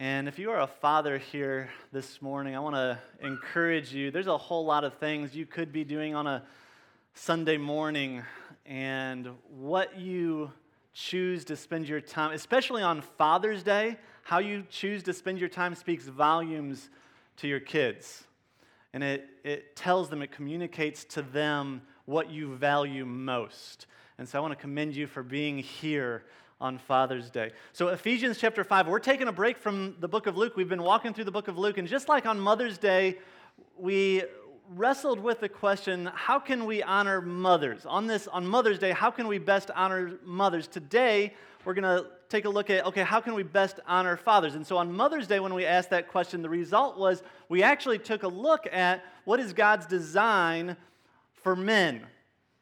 And if you are a father here this morning, I want to encourage you. There's a whole lot of things you could be doing on a Sunday morning, and what you choose to spend your time, especially on Father's Day, how you choose to spend your time speaks volumes to your kids. And it, it tells them, it communicates to them what you value most. And so I want to commend you for being here on Father's Day. So, Ephesians chapter 5, we're taking a break from the book of Luke. We've been walking through the book of Luke, and just like on Mother's Day, we wrestled with the question how can we honor mothers? On this, on Mother's Day, how can we best honor mothers? Today, we're going to take a look at okay, how can we best honor fathers? And so on Mother's Day, when we asked that question, the result was we actually took a look at what is God's design for men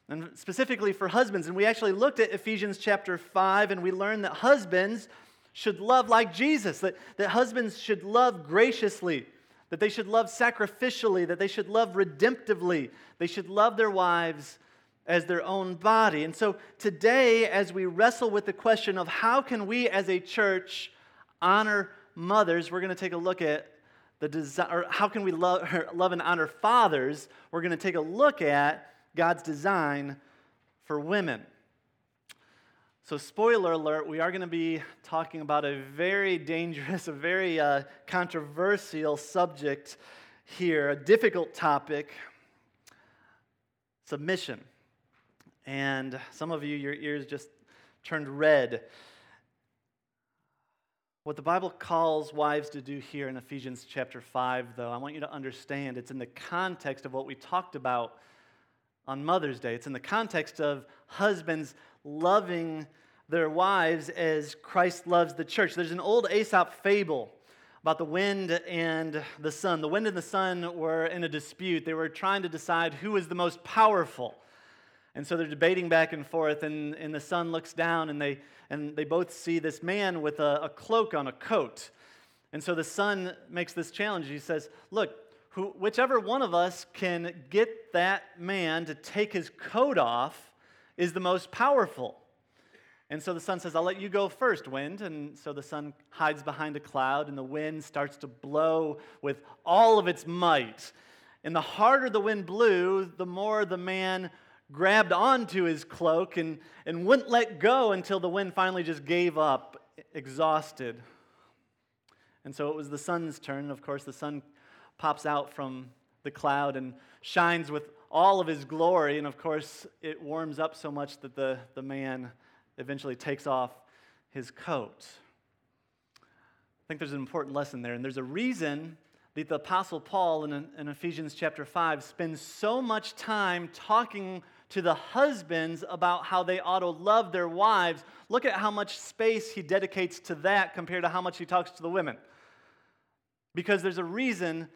and specifically for husbands. And we actually looked at Ephesians chapter 5, and we learned that husbands should love like Jesus, that, that husbands should love graciously, that they should love sacrificially, that they should love redemptively, they should love their wives as their own body. And so today, as we wrestle with the question of how can we as a church honor mothers, we're going to take a look at the desire, or how can we love, love and honor fathers? We're going to take a look at God's design for women. So, spoiler alert, we are going to be talking about a very dangerous, a very uh, controversial subject here, a difficult topic submission. And some of you, your ears just turned red. What the Bible calls wives to do here in Ephesians chapter 5, though, I want you to understand it's in the context of what we talked about on Mother's Day. It's in the context of husbands loving their wives as Christ loves the church. There's an old Aesop fable about the wind and the sun. The wind and the sun were in a dispute. They were trying to decide who was the most powerful. And so they're debating back and forth, and, and the sun looks down, and they, and they both see this man with a, a cloak on, a coat. And so the sun makes this challenge. He says, Look, who, whichever one of us can get that man to take his coat off is the most powerful. And so the sun says, I'll let you go first, wind. And so the sun hides behind a cloud, and the wind starts to blow with all of its might. And the harder the wind blew, the more the man grabbed onto his cloak and, and wouldn't let go until the wind finally just gave up, exhausted. And so it was the sun's turn. And of course, the sun pops out from the cloud and shines with all of his glory. And of course, it warms up so much that the, the man eventually takes off his coat. I think there's an important lesson there. And there's a reason that the Apostle Paul in, in Ephesians chapter 5 spends so much time talking to the husbands about how they ought to love their wives. Look at how much space he dedicates to that compared to how much he talks to the women. Because there's a reason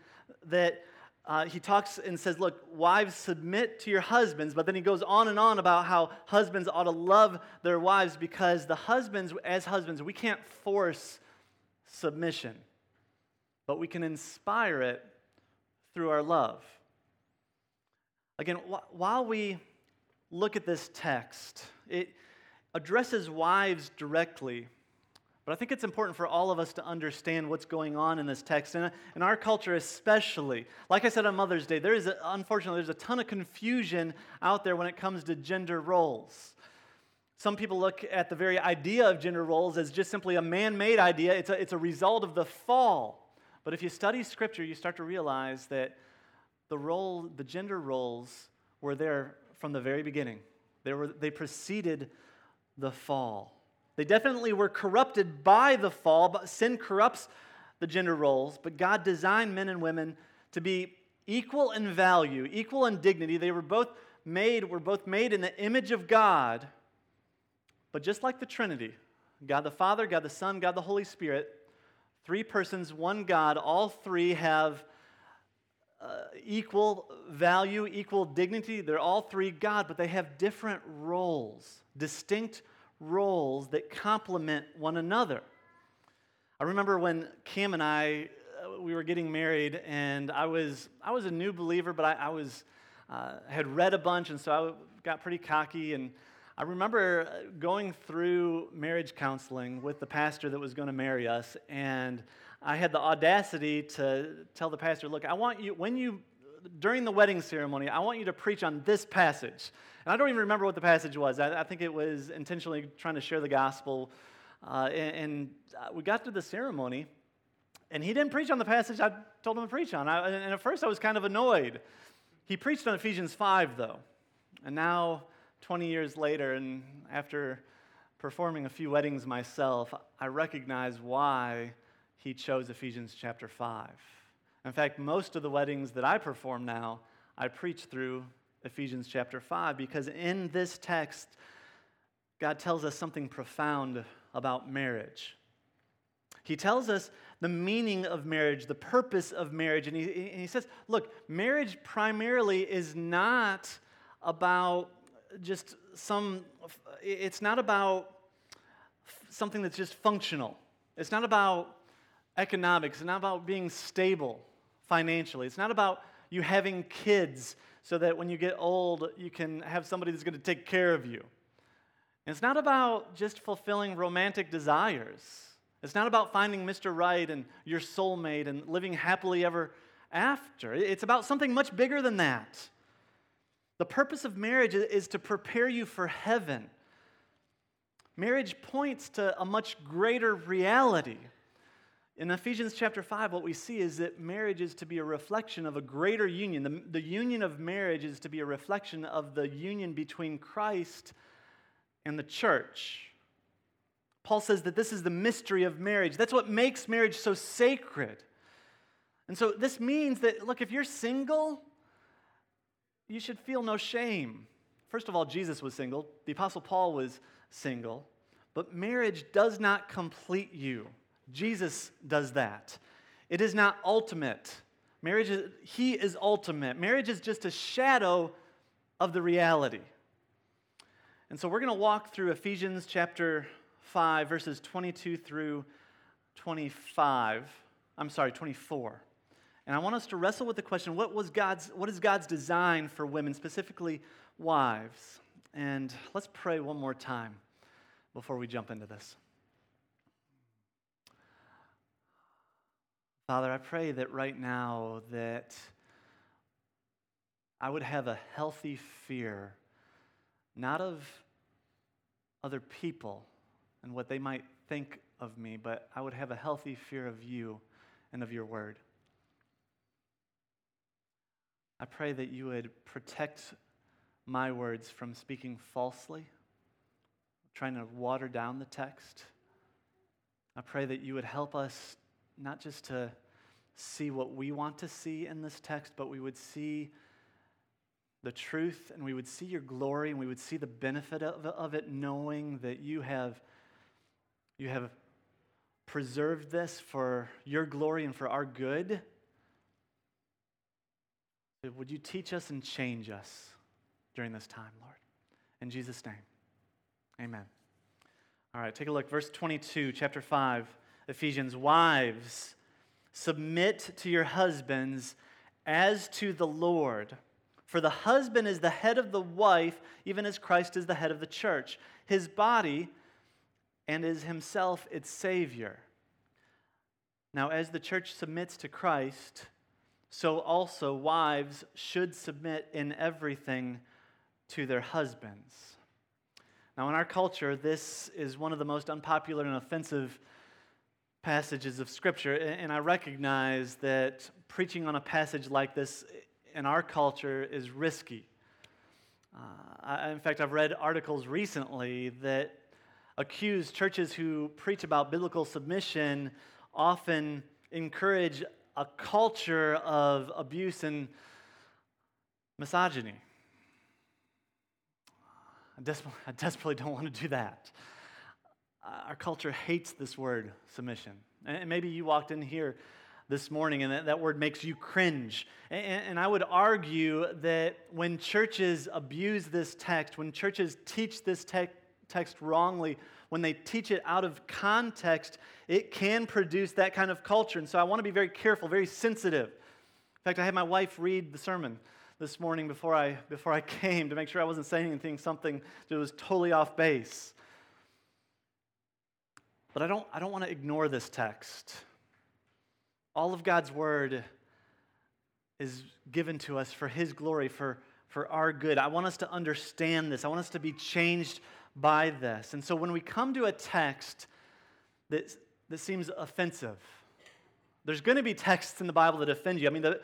that uh, he talks and says, Look, wives, submit to your husbands. But then he goes on and on about how husbands ought to love their wives because the husbands, as husbands, we can't force submission, but we can inspire it through our love. Again, wh- while we look at this text, it addresses wives directly but I think it's important for all of us to understand what's going on in this text, and in our culture especially. Like I said on Mother's Day, there is, a, unfortunately, there's a ton of confusion out there when it comes to gender roles. Some people look at the very idea of gender roles as just simply a man made idea, it's a, it's a result of the fall. But if you study Scripture, you start to realize that the role, the gender roles were there from the very beginning. They, were, they preceded the fall. They definitely were corrupted by the fall, but sin corrupts the gender roles. But God designed men and women to be equal in value, equal in dignity. They were both made, were both made in the image of God. But just like the Trinity, God the Father, God the Son, God the Holy Spirit, three persons, one God, all three have uh, equal value, equal dignity. They're all three God, but they have different roles, distinct roles that complement one another. I remember when Cam and I uh, we were getting married, and I was I was a new believer, but I, I was uh, had read a bunch, and so I got pretty cocky, and I remember uh, going through marriage counseling with the pastor that was going to marry us, and I had the audacity to tell the pastor, Look, I want you, when you, during the wedding ceremony, I want you to preach on this passage. And I don't even remember what the passage was. I, I think it was intentionally trying to share the gospel. Uh, and, and, uh, we got to the ceremony, and he didn't preach on the passage I told him to preach on. I, and at first, I was kind of annoyed. He preached on Ephesians 5, though. And now, 20 years later, and after performing a few weddings myself, I recognize why he chose Ephesians chapter 5. In fact, most of the weddings that I perform now, I preach through Ephesians chapter 5 because in this text, God tells us something profound about marriage. He tells us the meaning of marriage, the purpose of marriage, and he, and he says, look, marriage primarily is not about just some, it's not about something that's just functional. It's not about economics. It's not about being stable financially. It's not about you having kids so that when you get old, you can have somebody that's going to take care of you. And it's not about just fulfilling romantic desires. It's not about finding Mr. Right and your soulmate and living happily ever after. It's about something much bigger than that. The purpose of marriage is to prepare you for heaven. Marriage points to a much greater reality. In Ephesians chapter 5, what we see is that marriage is to be a reflection of a greater union. The, the union of marriage is to be a reflection of the union between Christ and the church. Paul says that this is the mystery of marriage. That's what makes marriage so sacred. And so this means that, look, if you're single, you should feel no shame. First of all, Jesus was single, the Apostle Paul was single, but marriage does not complete you. Jesus does that. It is not ultimate. Marriage is, he is ultimate. Marriage is just a shadow of the reality. And so we're going to walk through Ephesians chapter 5, verses 22 through 25. I'm sorry, 24. And I want us to wrestle with the question what, was God's, what is God's design for women, specifically wives? And let's pray one more time before we jump into this. Father, I pray that right now that I would have a healthy fear, not of other people and what they might think of me, but I would have a healthy fear of you and of your word. I pray that you would protect my words from speaking falsely, trying to water down the text. I pray that you would help us not just to see what we want to see in this text, but we would see the truth and we would see your glory and we would see the benefit of, it, knowing that you have, you have preserved this for your glory and for our good. Would you teach us and change us during this time, Lord? In Jesus' name, amen. All right, take a look. Verse 22, chapter 5, Ephesians. Wives, submit to your husbands as to the Lord. For the husband is the head of the wife, even as Christ is the head of the church, his body, and is himself its Savior. Now, as the church submits to Christ, so also wives should submit in everything to their husbands. Now, in our culture, this is one of the most unpopular and offensive passages of Scripture, and I recognize that preaching on a passage like this in our culture is risky. Uh, I, in fact, I've read articles recently that accuse churches who preach about biblical submission often encourage a culture of abuse and misogyny. I I desperately don't want to do that. Uh, our culture hates this word, submission. And maybe you walked in here this morning and that, that word makes you cringe. And, and I would argue that when churches abuse this text, when churches teach this te- text wrongly, when they teach it out of context, it can produce that kind of culture. And so I want to be very careful, very sensitive. In fact, I had my wife read the sermon this morning before I, before I came to make sure I wasn't saying anything, something that was totally off base. But I don't, I don't want to ignore this text. All of God's word is given to us for His glory, for, for our good. I want us to understand this. I want us to be changed by this. And so when we come to a text that, that seems offensive, there's going to be texts in the Bible that offend you. I mean, the,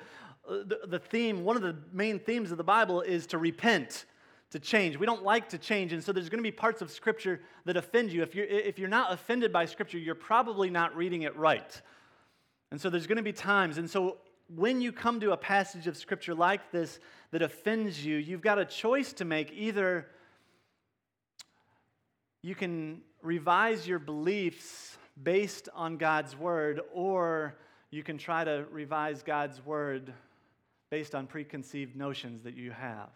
the, the theme, one of the main themes of the Bible is to repent, to change. We don't like to change, and so there's going to be parts of Scripture that offend you. If you're, if you're not offended by Scripture, you're probably not reading it right. And so there's going to be times. And so when you come to a passage of Scripture like this that offends you, you've got a choice to make. Either you can revise your beliefs based on God's Word, or you can try to revise God's Word based on preconceived notions that you have.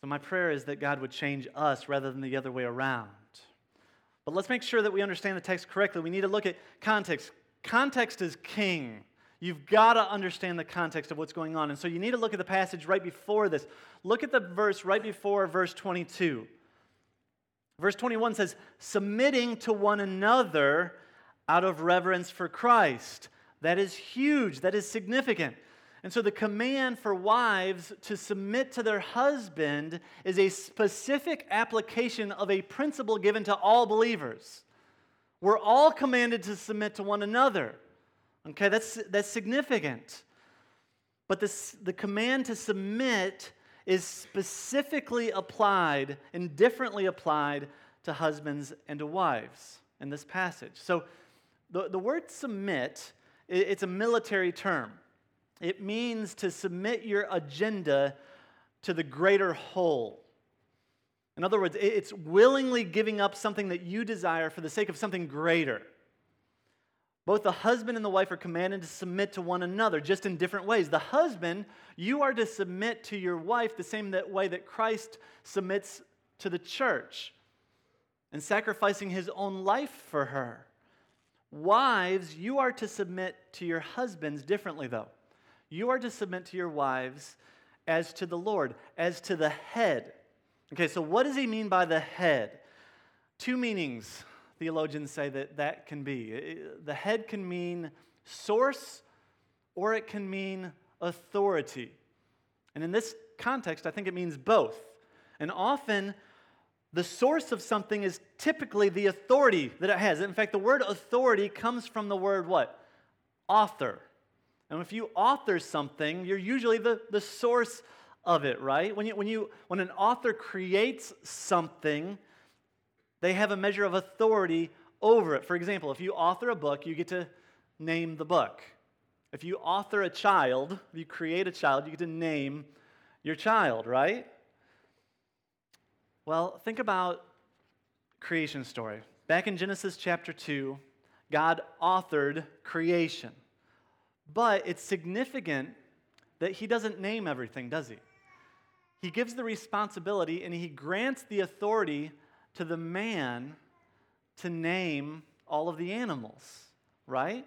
So, my prayer is that God would change us rather than the other way around. But let's make sure that we understand the text correctly. We need to look at context. Context is king. You've got to understand the context of what's going on. And so you need to look at the passage right before this. Look at the verse right before verse 22. Verse 21 says, submitting to one another out of reverence for Christ. That is huge, that is significant. And so the command for wives to submit to their husband is a specific application of a principle given to all believers. We're all commanded to submit to one another. Okay, that's, that's significant. But this, the command to submit is specifically applied and differently applied to husbands and to wives in this passage. So the, the word submit, it's a military term. It means to submit your agenda to the greater whole. In other words, it's willingly giving up something that you desire for the sake of something greater. Both the husband and the wife are commanded to submit to one another, just in different ways. The husband, you are to submit to your wife the same way that Christ submits to the church and sacrificing his own life for her. Wives, you are to submit to your husbands differently, though. You are to submit to your wives as to the Lord, as to the head. Okay, so what does he mean by the head? Two meanings theologians say that that can be. The head can mean source or it can mean authority. And in this context, I think it means both. And often, the source of something is typically the authority that it has. In fact, the word authority comes from the word what? Author. And if you author something, you're usually the, the source of it, right? When, you, when, you, when an author creates something, they have a measure of authority over it. For example, if you author a book, you get to name the book. If you author a child, if you create a child, you get to name your child, right? Well, think about creation story. Back in Genesis chapter 2, God authored creation. But it's significant that he doesn't name everything, does he? He gives the responsibility and he grants the authority to the man to name all of the animals, right?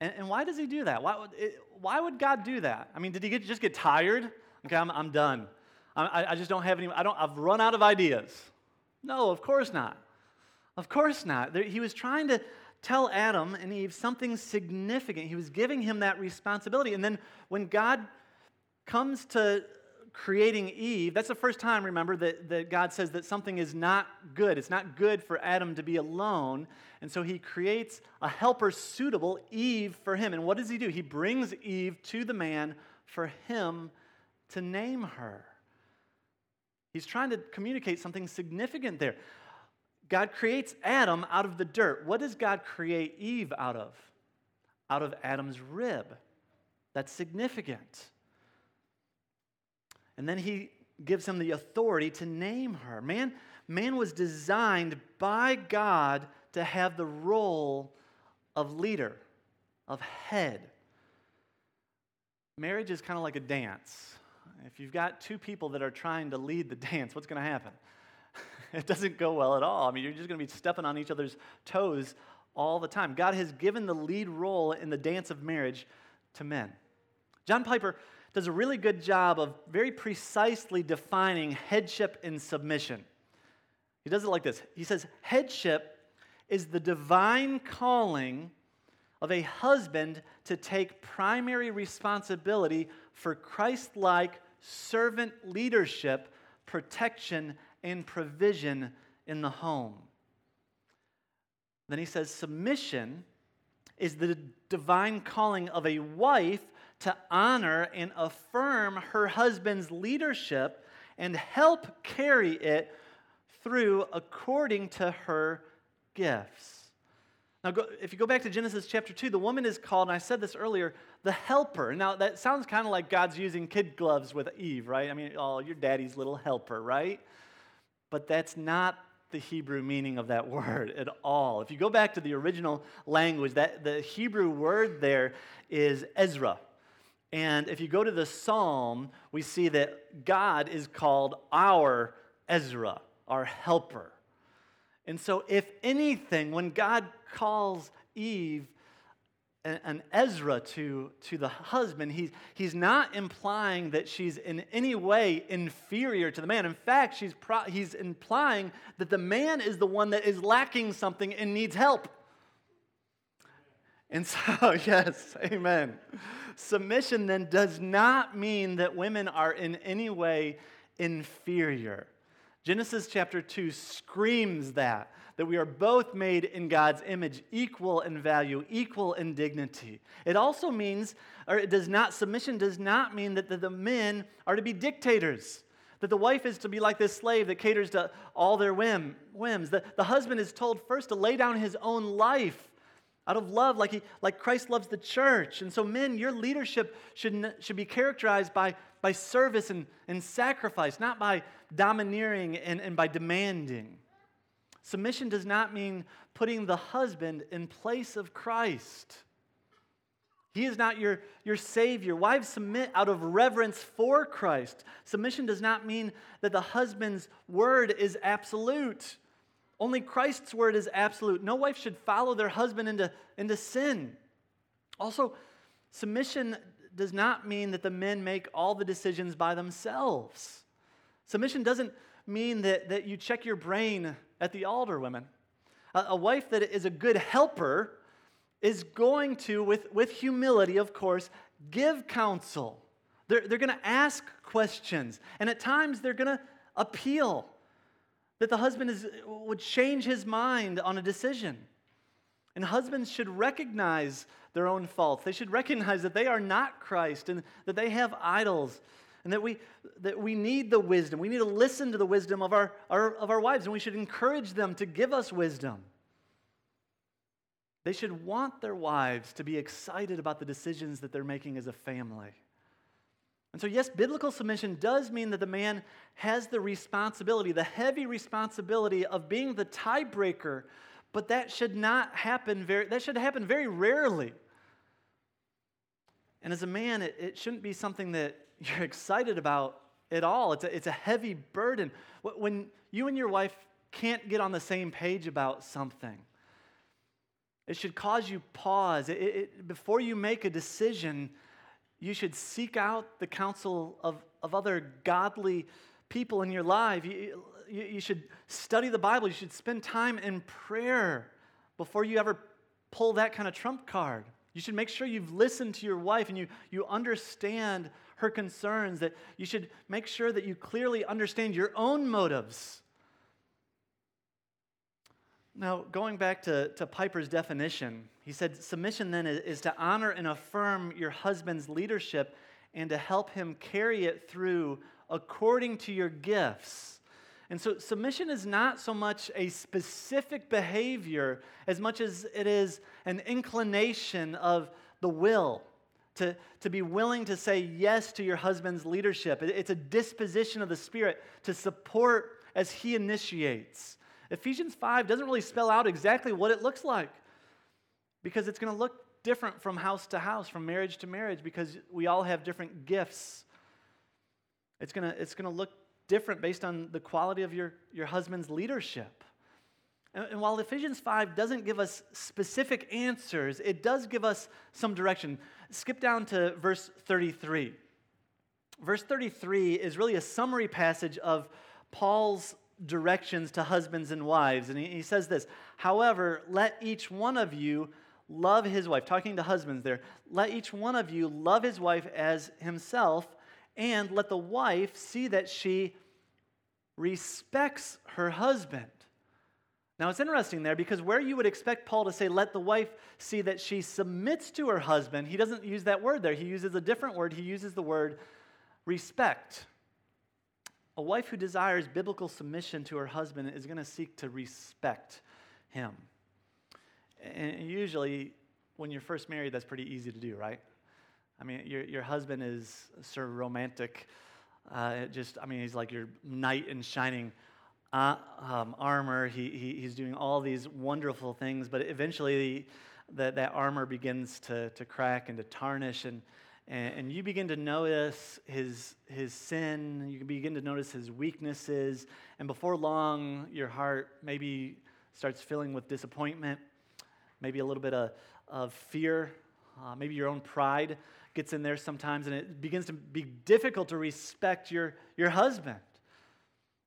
And, and why does he do that? Why would, it, why would God do that? I mean, did he get, just get tired? Okay, I'm, I'm done. I, I just don't have any, I don't, I've run out of ideas. No, of course not. Of course not. There, he was trying to tell Adam and Eve something significant. He was giving him that responsibility. And then when God comes to creating Eve, that's the first time, remember, that, that God says that something is not good. It's not good for Adam to be alone. And so he creates a helper suitable, Eve, for him. And what does he do? He brings Eve to the man for him to name her. He's trying to communicate something significant there. God creates Adam out of the dirt. What does God create Eve out of? Out of Adam's rib. That's significant. And then he gives him the authority to name her. Man, man was designed by God to have the role of leader, of head. Marriage is kind of like a dance. If you've got two people that are trying to lead the dance, what's going to happen? it doesn't go well at all. I mean, you're just going to be stepping on each other's toes all the time. God has given the lead role in the dance of marriage to men. John Piper does a really good job of very precisely defining headship and submission. He does it like this He says, Headship is the divine calling of a husband to take primary responsibility for Christ like servant leadership, protection, and provision in the home. Then he says, Submission is the divine calling of a wife to honor and affirm her husband's leadership and help carry it through according to her gifts. Now, go, if you go back to Genesis chapter 2, the woman is called, and I said this earlier, the helper. Now, that sounds kind of like God's using kid gloves with Eve, right? I mean, oh, your daddy's little helper, right? But that's not the Hebrew meaning of that word at all. If you go back to the original language, that the Hebrew word there is ezer. And if you go to the psalm, we see that God is called our ezer, our helper. And so, if anything, when God calls Eve an ezer to, to the husband, he's, he's not implying that she's in any way inferior to the man. In fact, she's pro, he's implying that the man is the one that is lacking something and needs help. And so, yes, amen. Submission then does not mean that women are in any way inferior. Genesis chapter 2 screams that that we are both made in God's image, equal in value, equal in dignity. It also means, or it does not, submission does not mean that the, the men are to be dictators that the wife is to be like this slave that caters to all their whim, whims. The, the husband is told first to lay down his own life out of love, like, he, like Christ loves the church. And so, men, your leadership should, should be characterized by, by service and, and sacrifice, not by domineering and, and by demanding. Submission does not mean putting the husband in place of Christ. He is not your, your Savior. Wives submit out of reverence for Christ. Submission does not mean that the husband's word is absolute. Only Christ's word is absolute. No wife should follow their husband into, into sin. Also, submission does not mean that the men make all the decisions by themselves. Submission doesn't mean that, that you check your brain at the altar, women. A, a wife that is a good helper is going to, with, with humility, of course, give counsel. They're, they're going to ask questions. And at times, they're going to appeal that the husband is, would change his mind on a decision. And husbands should recognize their own faults. They should recognize that they are not Christ and that they have idols and that we, that we need the wisdom. We need to listen to the wisdom of our, our, of our wives, and we should encourage them to give us wisdom. They should want their wives to be excited about the decisions that they're making as a family. And so, yes, biblical submission does mean that the man has the responsibility, the heavy responsibility of being the tiebreaker, but that should not happen very, that should happen very rarely. And as a man, it, it shouldn't be something that you're excited about at all. It's a, it's a heavy burden. When you and your wife can't get on the same page about something, it should cause you pause. It, it, before you make a decision, you should seek out the counsel of, of other godly people in your life. You, you, you should study the Bible. You should spend time in prayer before you ever pull that kind of trump card. You should make sure you've listened to your wife and you, you understand her concerns, that you should make sure that you clearly understand your own motives. Now, going back to, to Piper's definition, he said submission then is, is to honor and affirm your husband's leadership and to help him carry it through according to your gifts. And so, submission is not so much a specific behavior as much as it is an inclination of the will to, to be willing to say yes to your husband's leadership. It's a disposition of the Spirit to support as he initiates. Ephesians 5 doesn't really spell out exactly what it looks like because it's going to look different from house to house, from marriage to marriage, because we all have different gifts. It's going to, it's going to look different based on the quality of your, your husband's leadership. And, and while Ephesians 5 doesn't give us specific answers, it does give us some direction. Skip down to verse 33. verse 33 is really a summary passage of Paul's directions to husbands and wives. And he, says this However, let each one of you love his wife, talking to husbands there, let each one of you love his wife as himself, and let the wife see that she respects her husband. Now it's interesting there because where you would expect Paul to say, let the wife see that she submits to her husband, he doesn't use that word there. He uses a different word. He uses the word respect. A wife who desires biblical submission to her husband is going to seek to respect him. And usually, when you're first married, that's pretty easy to do, right? I mean, your, your husband is sort of romantic. Uh, just, I mean, he's like your knight in shining uh, um, armor. He, he, he's doing all these wonderful things, but eventually the, that armor begins to, to crack and to tarnish, and, and, and you begin to notice his, his sin. You begin to notice his weaknesses, and before long, your heart maybe starts filling with disappointment maybe a little bit of, of fear, uh, maybe your own pride gets in there sometimes, and it begins to be difficult to respect your, your husband.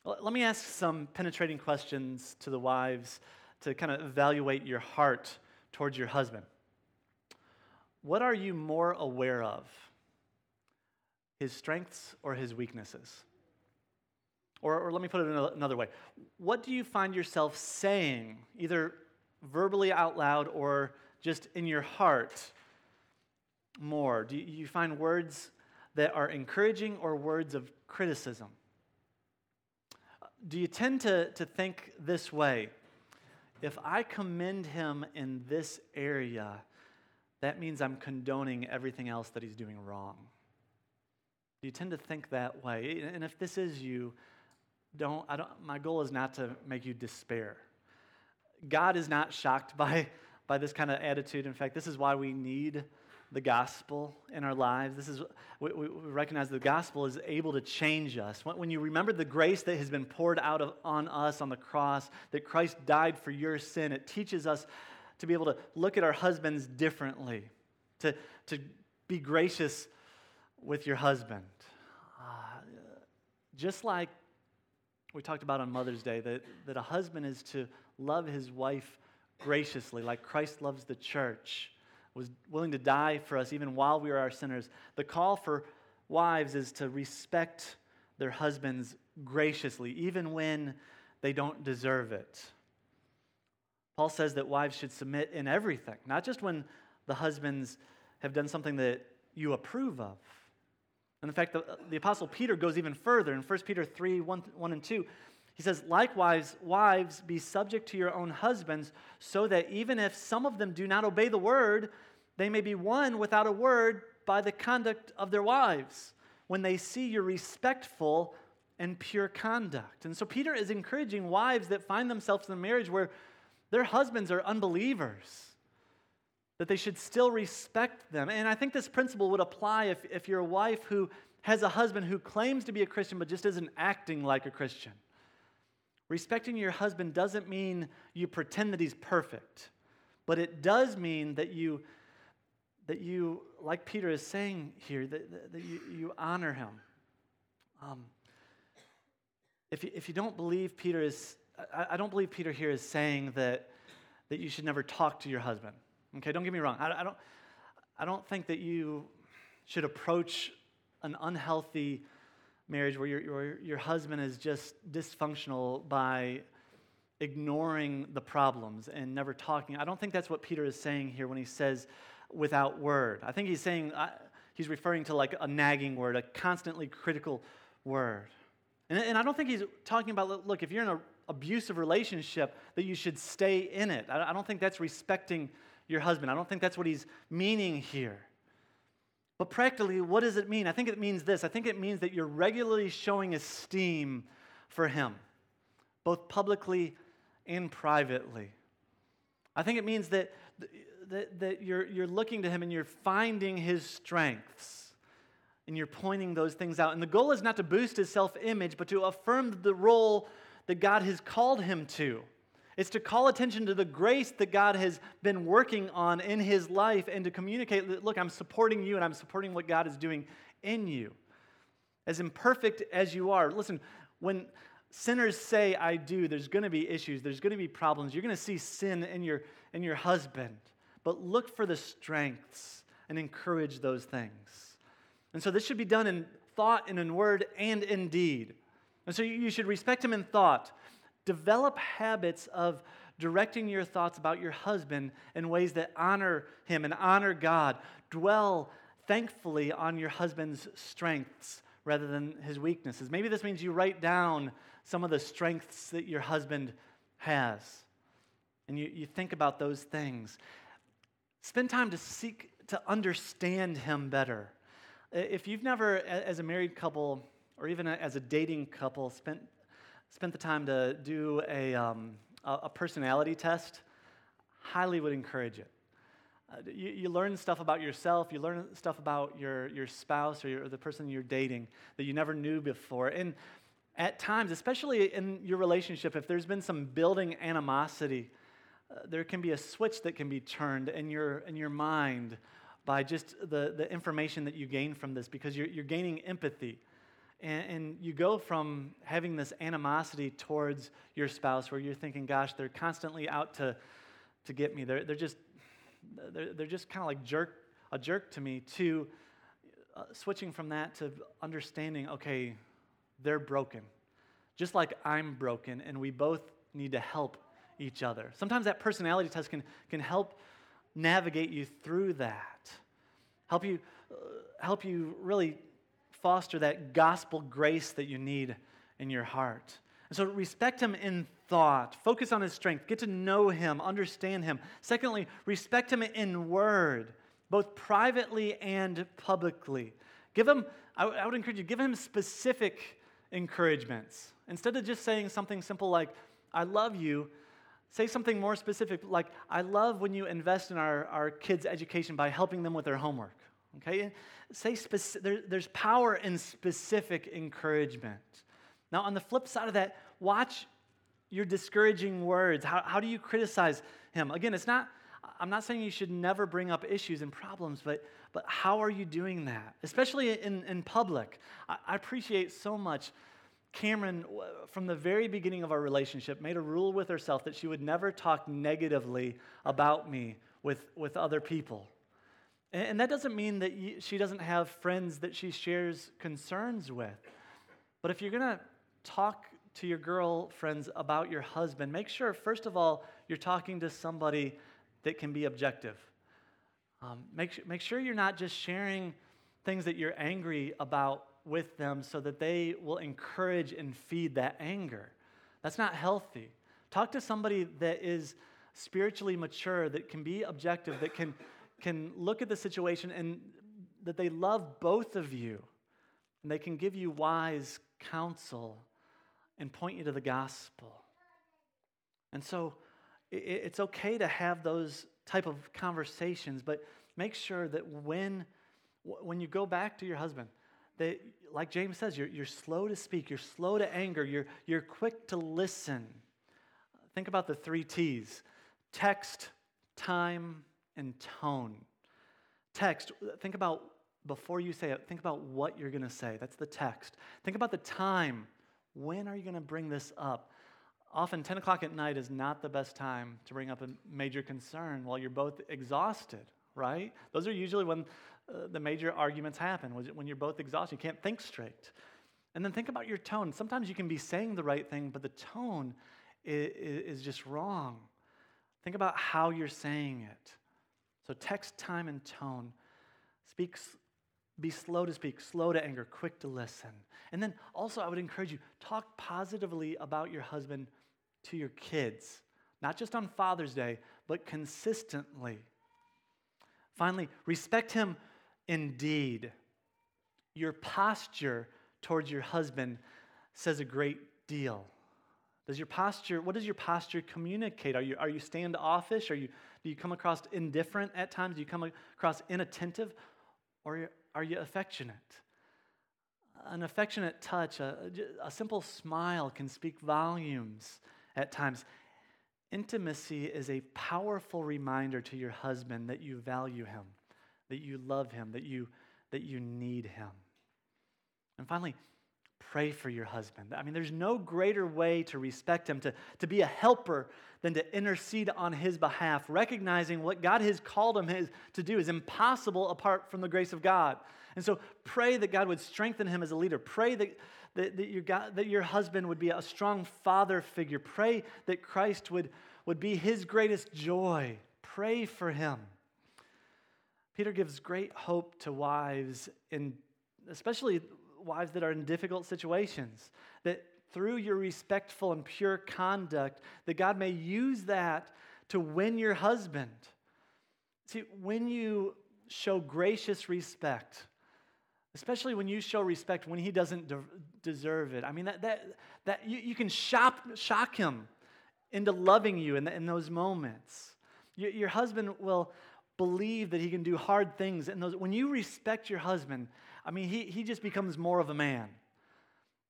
Let me ask some penetrating questions to the wives to kind of evaluate your heart towards your husband. What are you more aware of? His strengths or his weaknesses? Or, or let me put it another way. What do you find yourself saying, either verbally out loud or just in your heart more? Do you find words that are encouraging or words of criticism? Do you tend to, to think this way? If I commend him in this area, that means I'm condoning everything else that he's doing wrong. Do you tend to think that way? And if this is you, don't, I don't, my goal is not to make you despair. God is not shocked by, by this kind of attitude. In fact, this is why we need the gospel in our lives. This is we, we recognize the gospel is able to change us. When, you remember the grace that has been poured out of, on us on the cross, that Christ died for your sin, it teaches us to be able to look at our husbands differently, to, to be gracious with your husband. Uh, just like we talked about on Mother's Day, that, that a husband is to love his wife graciously, like Christ loves the church, was willing to die for us even while we were our sinners. The call for wives is to respect their husbands graciously, even when they don't deserve it. Paul says that wives should submit in everything, not just when the husbands have done something that you approve of. And in fact, the, the Apostle Peter goes even further in 1 Peter 3 1, 1 and 2. He says, Likewise, wives, be subject to your own husbands, so that even if some of them do not obey the word, they may be won without a word by the conduct of their wives, when they see your respectful and pure conduct. And so Peter is encouraging wives that find themselves in a marriage where their husbands are unbelievers, that they should still respect them. And I think this principle would apply if, if you're a wife who has a husband who claims to be a Christian but just isn't acting like a Christian. Respecting your husband doesn't mean you pretend that he's perfect, but it does mean that you, that you like Peter is saying here, that, that, you, you honor him. Um, if, you, if you don't believe Peter is, I, I, don't believe Peter here is saying that, that you should never talk to your husband. Okay, don't get me wrong. I, I don't, I don't think that you should approach an unhealthy marriage where your, your, your husband is just dysfunctional by ignoring the problems and never talking. I don't think that's what Peter is saying here when he says without word. I think he's saying, uh, he's referring to like a nagging word, a constantly critical word. And, and I don't think he's talking about, look, if you're in an abusive relationship, that you should stay in it. I, I don't think that's respecting your husband. I don't think that's what he's meaning here. But practically, what does it mean? I think it means this I think it means that you're regularly showing esteem for him, both publicly and privately. I think it means that, that, that you're, you're looking to him and you're finding his strengths and you're pointing those things out. And the goal is not to boost his self image, but to affirm the role that God has called him to. It's to call attention to the grace that God has been working on in his life and to communicate that, look, I'm supporting you and I'm supporting what God is doing in you. as imperfect as you are. Listen, when sinners say, I do, there's going to be issues, there's going to be problems. You're going to see sin in your, in your husband. But look for the strengths and encourage those things. And so this should be done in thought and in word and in deed. And so you should respect him in thought. Develop habits of directing your thoughts about your husband in ways that honor him and honor God. Dwell thankfully on your husband's strengths rather than his weaknesses. Maybe this means you write down some of the strengths that your husband has and you, you think about those things. Spend time to seek to understand him better. If you've never, as a married couple or even as a dating couple, spent, spent the time to do a, um, a personality test, highly would encourage it. Uh, you, you, learn stuff about yourself, you learn stuff about your, your spouse or, your, or the person you're dating that you never knew before. And at times, especially in your relationship, if there's been some building animosity, uh, there can be a switch that can be turned in your, in your mind by just the, the information that you gain from this because you're, you're gaining empathy. And, and, you go from having this animosity towards your spouse where you're thinking, gosh, they're constantly out to, to get me. They're, they're just they're, they're just kind of like jerk, a jerk to me, to uh, switching from that to understanding, okay, they're broken. Just like I'm broken, and we both need to help each other. Sometimes that personality test can, can help navigate you through that, help you, uh, help you really foster that gospel grace that you need in your heart. And so respect him in thought, focus on his strength, get to know him, understand him. Secondly, respect him in word, both privately and publicly. Give him, I would encourage you, give him specific encouragements. Instead of just saying something simple like, I love you, say something more specific like, I love when you invest in our, our kids' education by helping them with their homework. Okay? Say speci- there, there's power in specific encouragement. Now, on the flip side of that, watch your discouraging words. How, how do you criticize him? Again, it's not, I'm not saying you should never bring up issues and problems, but, but how are you doing that? Especially in, in public. I, I appreciate so much. Cameron, from the very beginning of our relationship, made a rule with herself that she would never talk negatively about me with, with other people. And, that doesn't mean that she doesn't have friends that she shares concerns with. But if you're going to talk to your girlfriends about your husband, make sure, first of all, you're talking to somebody that can be objective. Um, make, make sure you're not just sharing things that you're angry about with them so that they will encourage and feed that anger. That's not healthy. Talk to somebody that is spiritually mature, that can be objective, that can, can look at the situation and that they love both of you and they can give you wise counsel and point you to the gospel. And so it's okay to have those type of conversations, but make sure that when, when you go back to your husband, that, like James says, you're, you're slow to speak, you're slow to anger, you're, you're quick to listen. Think about the three T's text, time, and tone. Text, think about before you say it, think about what you're going to say. That's the text. Think about the time. When are you going to bring this up? Often, 10 o'clock at night is not the best time to bring up a major concern while you're both exhausted, right? Those are usually when uh, the major arguments happen, when you're both exhausted. You can't think straight. And then think about your tone. Sometimes you can be saying the right thing, but the tone is, is just wrong. Think about how you're saying it. So, text time and tone. Speak be slow to speak, slow to anger, quick to listen. And then also, I would encourage you talk positively about your husband to your kids, not just on Father's Day, but consistently. Finally, respect him in deed. Your posture towards your husband says a great deal. Does your posture, what does your posture communicate? Are you, are you standoffish? Are you, do you come across indifferent at times? Do you come across inattentive? Or are you affectionate? An affectionate touch, a, a simple smile can speak volumes at times. Intimacy is a powerful reminder to your husband that you value him, that you love him, that you, that you need him. And finally, pray for your husband. I mean, there's no greater way to respect him, to, to be a helper, than to intercede on his behalf, recognizing what God has called him his, to do is impossible apart from the grace of God. And so pray that God would strengthen him as a leader. Pray that, that, that, your, God, that your husband would be a strong father figure. Pray that Christ would, would be his greatest joy. Pray for him. Peter gives great hope to wives, in, especially wives that are in difficult situations, that through your respectful and pure conduct, that God may use that to win your husband. See, when you show gracious respect, especially when you show respect when he doesn't de- deserve it, I mean, that, that, that you, you can shop, shock him into loving you in, the, in those moments. Your, your husband will believe that he can do hard things. And those, when you respect your husband, I mean, he, he just becomes more of a man.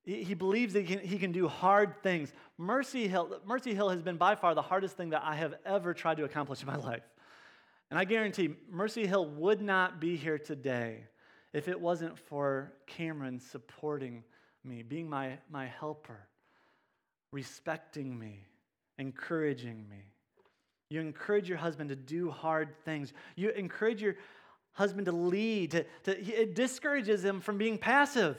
He, he believes that he can, he can do hard things. Mercy Hill, Mercy Hill has been by far the hardest thing that I have ever tried to accomplish in my life. And I guarantee Mercy Hill would not be here today if it wasn't for Cameron supporting me, being my, my helper, respecting me, encouraging me. You encourage your husband to do hard things. You encourage your husband to lead. To, to, it discourages him from being passive.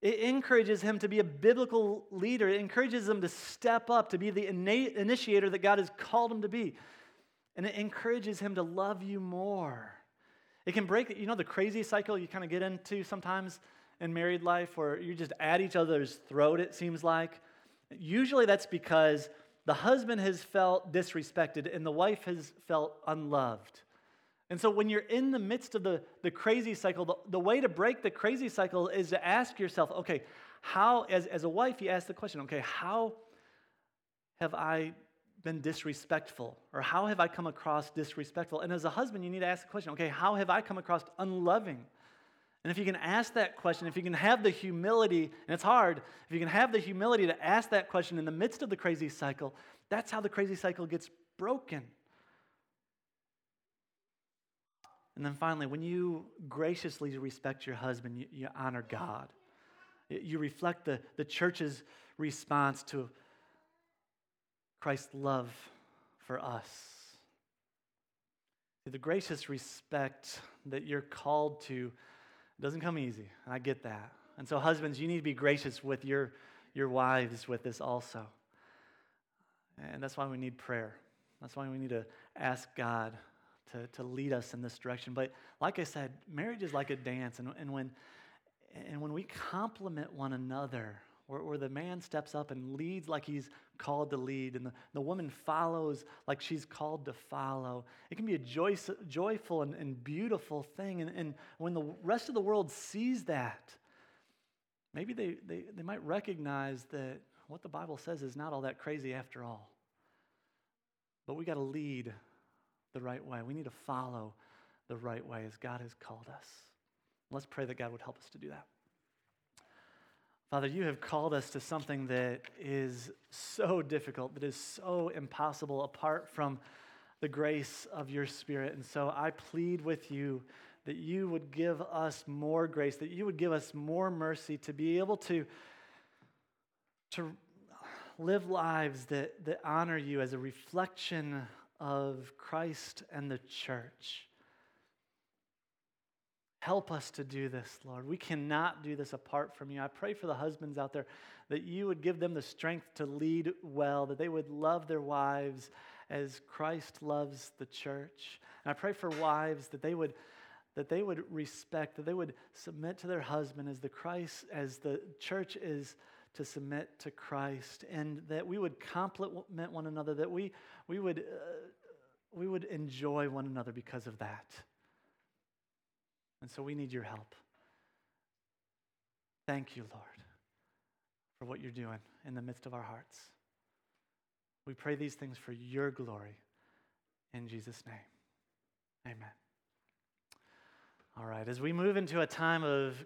It encourages him to be a biblical leader. It encourages him to step up, to be the initiator that God has called him to be. And it encourages him to love you more. It can break, you know, the crazy cycle you kind of get into sometimes in married life where you're just at each other's throat, it seems like. Usually that's because the husband has felt disrespected and the wife has felt unloved. And so when you're in the midst of the, the crazy cycle, the, the way to break the crazy cycle is to ask yourself, okay, how, as, as a wife, you ask the question, okay, how have I been disrespectful? Or how have I come across disrespectful? And as a husband, you need to ask the question, okay, how have I come across unloving? And if you can ask that question, if you can have the humility, and it's hard, if you can have the humility to ask that question in the midst of the crazy cycle, that's how the crazy cycle gets broken. And then finally, when you graciously respect your husband, you, you honor God. You reflect the, the church's response to Christ's love for us. The gracious respect that you're called to doesn't come easy. I get that. And so, husbands, you need to be gracious with your, your wives with this also. And that's why we need prayer. That's why we need to ask God to, to lead us in this direction. But like I said, marriage is like a dance. And, and, when, and when we complement one another, where, where the man steps up and leads like he's called to lead, and the, the woman follows like she's called to follow, it can be a joy, joyful and, and beautiful thing. And, and when the rest of the world sees that, maybe they, they, they might recognize that what the Bible says is not all that crazy after all. But we got to lead the right way. We need to follow the right way as God has called us. Let's pray that God would help us to do that. Father, you have called us to something that is so difficult, that is so impossible apart from the grace of your Spirit. And so I plead with you that you would give us more grace, that you would give us more mercy to be able to, to live lives that, that honor you as a reflection of Christ and the church. Help us to do this, Lord. We cannot do this apart from you. I pray for the husbands out there that you would give them the strength to lead well, that they would love their wives as Christ loves the church. And I pray for wives that they would that they would respect, that they would submit to their husband as the Christ as the church is to submit to Christ, and that we would complement one another, that we, we, would, uh, we would enjoy one another because of that. And so we need your help. Thank you, Lord, for what you're doing in the midst of our hearts. We pray these things for your glory. In Jesus' name, amen. All right, as we move into a time of